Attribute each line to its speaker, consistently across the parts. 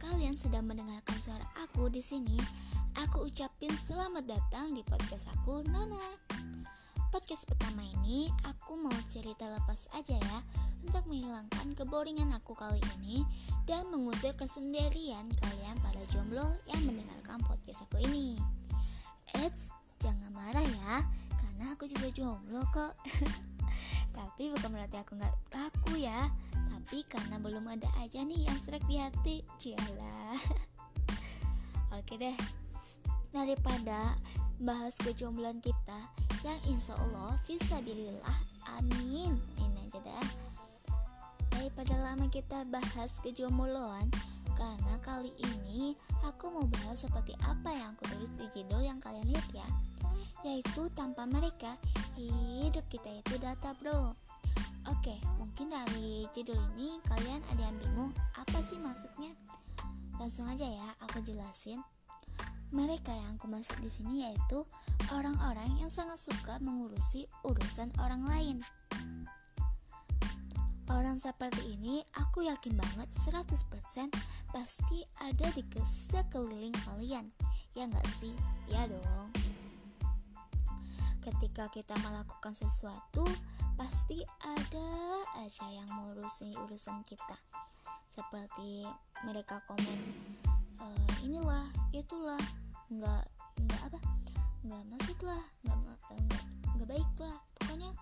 Speaker 1: kalian sedang mendengarkan suara aku di sini, aku ucapin selamat datang di podcast aku, Nona. Podcast pertama ini aku mau cerita lepas aja ya untuk menghilangkan keboringan aku kali ini dan mengusir kesendirian kalian para jomblo yang mendengarkan podcast aku ini. Eits, jangan marah ya, karena aku juga jomblo kok. Tapi bukan berarti aku nggak laku ya karena belum ada aja nih yang serak di hati. Cialah. Oke deh. Daripada bahas kejombloan kita yang insya Allah visabilillah amin. Ini aja dah. Daripada lama kita bahas kejombloan karena kali ini aku mau bahas seperti apa yang aku tulis di judul yang kalian lihat ya. Yaitu tanpa mereka hidup kita itu data bro Oke, mungkin dari judul ini kalian ada yang bingung apa sih maksudnya? Langsung aja ya, aku jelasin. Mereka yang aku maksud di sini yaitu orang-orang yang sangat suka mengurusi urusan orang lain. Orang seperti ini aku yakin banget 100% pasti ada di sekeliling kalian. Ya nggak sih? Ya dong. Ketika kita melakukan sesuatu, pasti ada aja yang ngurusin urusan kita. Seperti mereka komen e, inilah itulah nggak nggak apa nggak masuk lah nggak nggak nggak baik lah pokoknya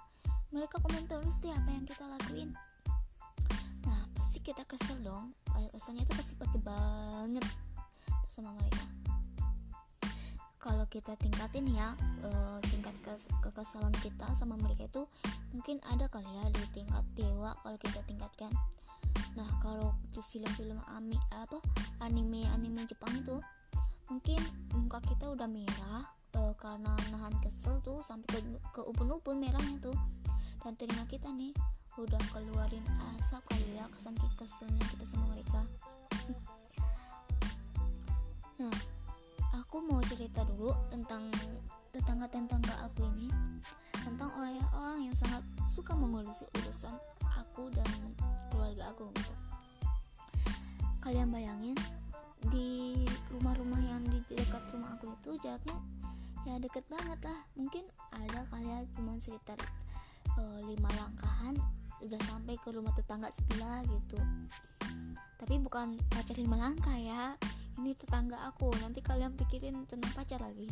Speaker 1: mereka komen terus deh apa yang kita lakuin. Nah pasti kita kesel dong. Keselnya itu pasti pasti banget sama mereka kalau kita tingkatin ya uh, tingkat kes kekesalan kita sama mereka itu mungkin ada kali ya di tingkat dewa kalau kita tingkatkan. Nah kalau di film-film ami apa anime anime Jepang itu mungkin muka kita udah merah uh, karena nahan kesel tuh sampai ke, ke ubun-ubun merahnya tuh. Dan telinga kita nih udah keluarin asap kali ya kesan keselnya kita sama mereka. Nah aku mau cerita dulu tentang tetangga-tetangga aku ini tentang orang-orang yang sangat suka mengurusi urusan aku dan keluarga aku gitu. Kalian bayangin di rumah-rumah yang di dekat rumah aku itu jaraknya ya deket banget lah. Mungkin ada kalian cuma sekitar uh, lima langkahan udah sampai ke rumah tetangga sebelah gitu. Tapi bukan pacar lima langkah ya ini tetangga aku nanti kalian pikirin tentang pacar lagi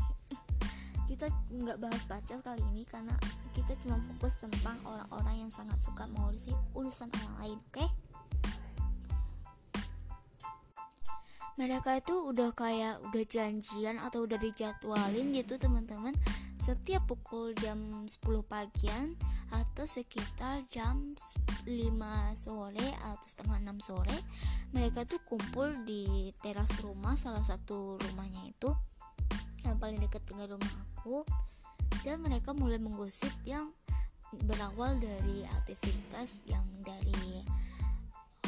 Speaker 1: kita nggak bahas pacar kali ini karena kita cuma fokus tentang orang-orang yang sangat suka mengurusi urusan orang lain oke okay? mereka itu udah kayak udah janjian atau udah dijadwalin gitu teman-teman setiap pukul jam 10 pagian atau sekitar jam 5 sore atau setengah 6 sore mereka tuh kumpul di teras rumah salah satu rumahnya itu yang paling dekat dengan rumah aku. Dan mereka mulai menggosip yang berawal dari aktivitas yang dari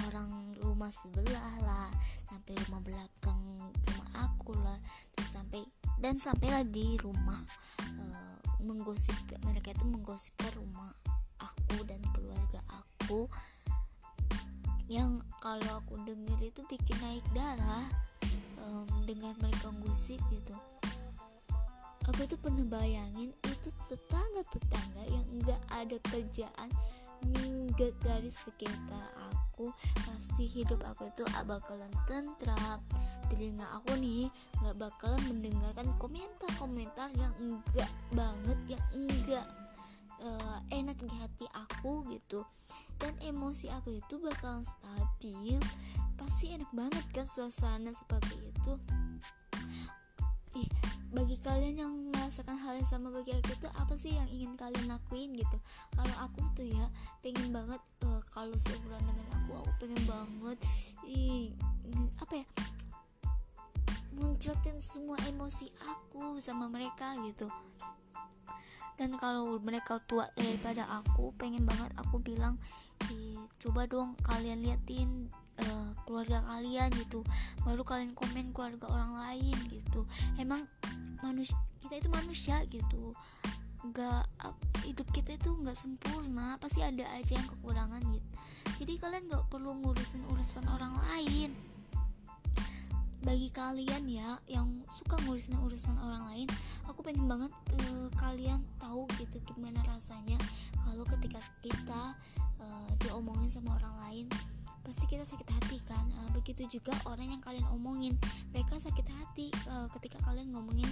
Speaker 1: orang rumah sebelah lah sampai rumah belakang rumah aku lah terus sampai dan sampailah di rumah menggosip mereka itu menggosipkan rumah aku dan keluarga aku. Yang kalau aku denger itu bikin naik darah um, dengan mereka gosip gitu. Aku tuh pernah bayangin itu tetangga-tetangga yang enggak ada kerjaan minggat dari sekitar aku pasti hidup aku itu bakalan tentram telinga aku nih nggak bakalan mendengarkan komentar-komentar yang enggak banget yang enggak uh, enak di hati aku gitu. Dan emosi aku itu bakalan stabil. Pasti enak banget kan suasana seperti itu. Ih bagi kalian yang merasakan hal yang sama bagi aku itu apa sih yang ingin kalian lakuin gitu? Kalau aku tuh ya pengen banget kalau seumuran dengan aku aku pengen banget ih apa ya munculin semua emosi aku sama mereka gitu. Dan kalau mereka tua daripada aku pengen banget aku bilang coba dong kalian liatin uh, keluarga kalian gitu. Baru kalian komen keluarga orang lain gitu. Emang manusia kita itu manusia gitu nggak hidup kita itu nggak sempurna pasti ada aja yang kekurangan gitu. Jadi kalian nggak perlu ngurusin urusan orang lain. Bagi kalian ya yang suka ngurusin urusan orang lain aku pengen banget uh, kalian tahu gitu gimana rasanya kalau ketika kita uh, diomongin sama orang lain pasti kita sakit hati kan? Uh, begitu juga orang yang kalian omongin mereka sakit hati ketika kalian ngomongin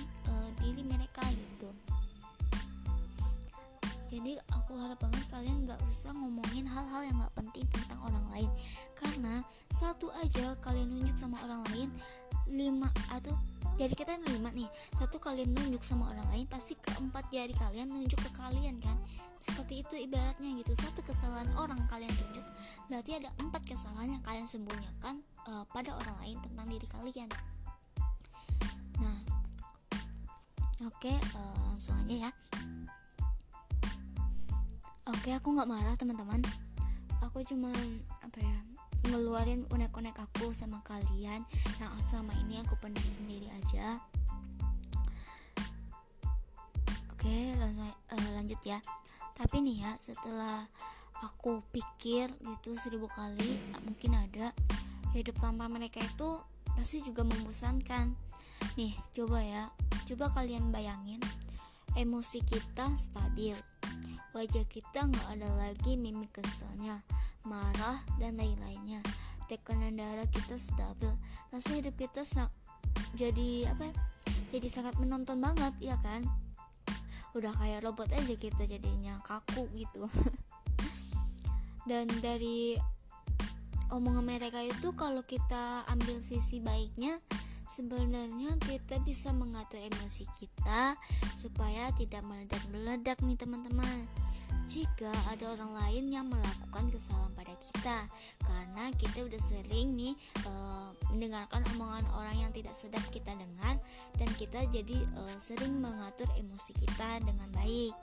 Speaker 1: diri mereka gitu jadi aku harap banget kalian nggak usah ngomongin hal-hal yang nggak penting tentang orang lain. Karena satu aja kalian nunjuk sama orang lain lima atau jadi kita lima nih. Satu kalian nunjuk sama orang lain pasti keempat jari kalian nunjuk ke kalian kan? Seperti itu ibaratnya gitu. Satu kesalahan orang kalian tunjuk berarti ada empat kesalahan yang kalian sembunyikan uh, pada orang lain tentang diri kalian. Nah oke okay, uh, eh, langsung aja ya oke aku nggak marah teman-teman. Aku cuma apa ya ngeluarin unek-unek aku sama kalian. Yang selama ini aku pendam sendiri aja. Oke langsung uh, lanjut ya. Tapi nih ya setelah aku pikir gitu seribu kali mungkin ada hidup tanpa mereka itu pasti juga membosankan. Nih coba ya. Coba kalian bayangin emosi kita stabil Wajah kita nggak ada lagi mimik keselnya, marah, dan lain-lainnya. Tekanan darah kita stabil. Rasa hidup kita jadi apa? Ya? Jadi sangat menonton banget, ya kan? Udah kayak robot aja kita jadinya kaku gitu. dan dari omongan mereka itu kalau kita ambil sisi baiknya sebenarnya kita bisa mengatur emosi kita supaya tidak meledak-meledak nih teman-teman. Jika ada orang lain yang melakukan kesalahan pada kita karena kita udah sering nih uh, mendengarkan omongan orang yang tidak sedap kita dengar dan kita jadi uh, sering mengatur emosi kita dengan baik.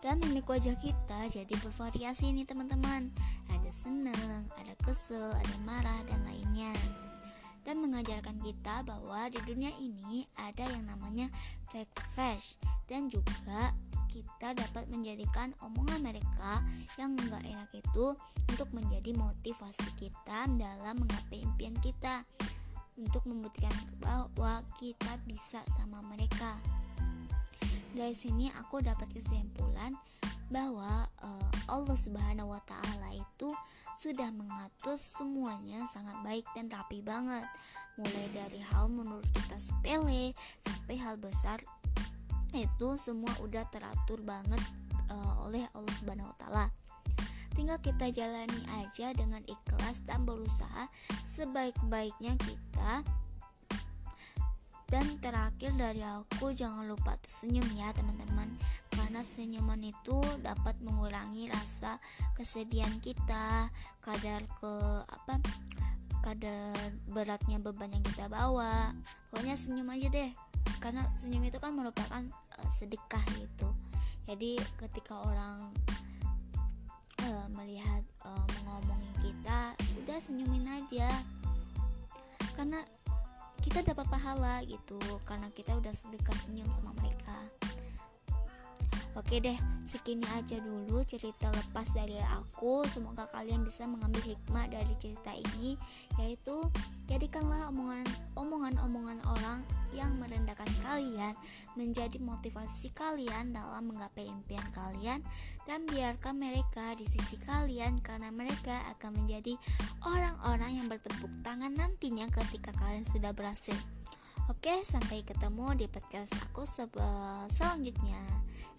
Speaker 1: Dan mimik wajah kita jadi bervariasi nih teman-teman. Ada senang ada kesel ada marah dan lainnya dan mengajarkan kita bahwa di dunia ini ada yang namanya fake fresh dan juga kita dapat menjadikan omongan mereka yang enggak enak itu untuk menjadi motivasi kita dalam menggapai impian kita untuk membuktikan bahwa kita bisa sama mereka. Dari sini aku dapat kesimpulan bahwa uh, Allah Subhanahu wa taala itu sudah mengatur semuanya sangat baik dan rapi banget. Mulai dari hal menurut kita sepele sampai hal besar itu semua udah teratur banget uh, oleh Allah Subhanahu wa taala. Tinggal kita jalani aja dengan ikhlas dan berusaha sebaik-baiknya kita dan terakhir dari aku jangan lupa tersenyum ya teman-teman. Karena senyuman itu dapat mengurangi rasa kesedihan kita Kadar ke apa kadar beratnya beban yang kita bawa. Pokoknya senyum aja deh. Karena senyum itu kan merupakan uh, sedekah gitu. Jadi ketika orang uh, melihat uh, mengomongin kita Udah senyumin aja. Karena kita dapat pahala gitu karena kita udah sedekah senyum sama mereka Oke deh, segini aja dulu cerita lepas dari aku. Semoga kalian bisa mengambil hikmah dari cerita ini, yaitu jadikanlah omongan omongan-omongan orang yang merendahkan kalian menjadi motivasi kalian dalam menggapai impian kalian dan biarkan mereka di sisi kalian karena mereka akan menjadi orang-orang yang bertepuk tangan nantinya ketika kalian sudah berhasil. Oke, sampai ketemu di podcast aku selanjutnya.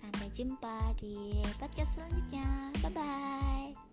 Speaker 1: Sampai jumpa di podcast selanjutnya. Bye bye.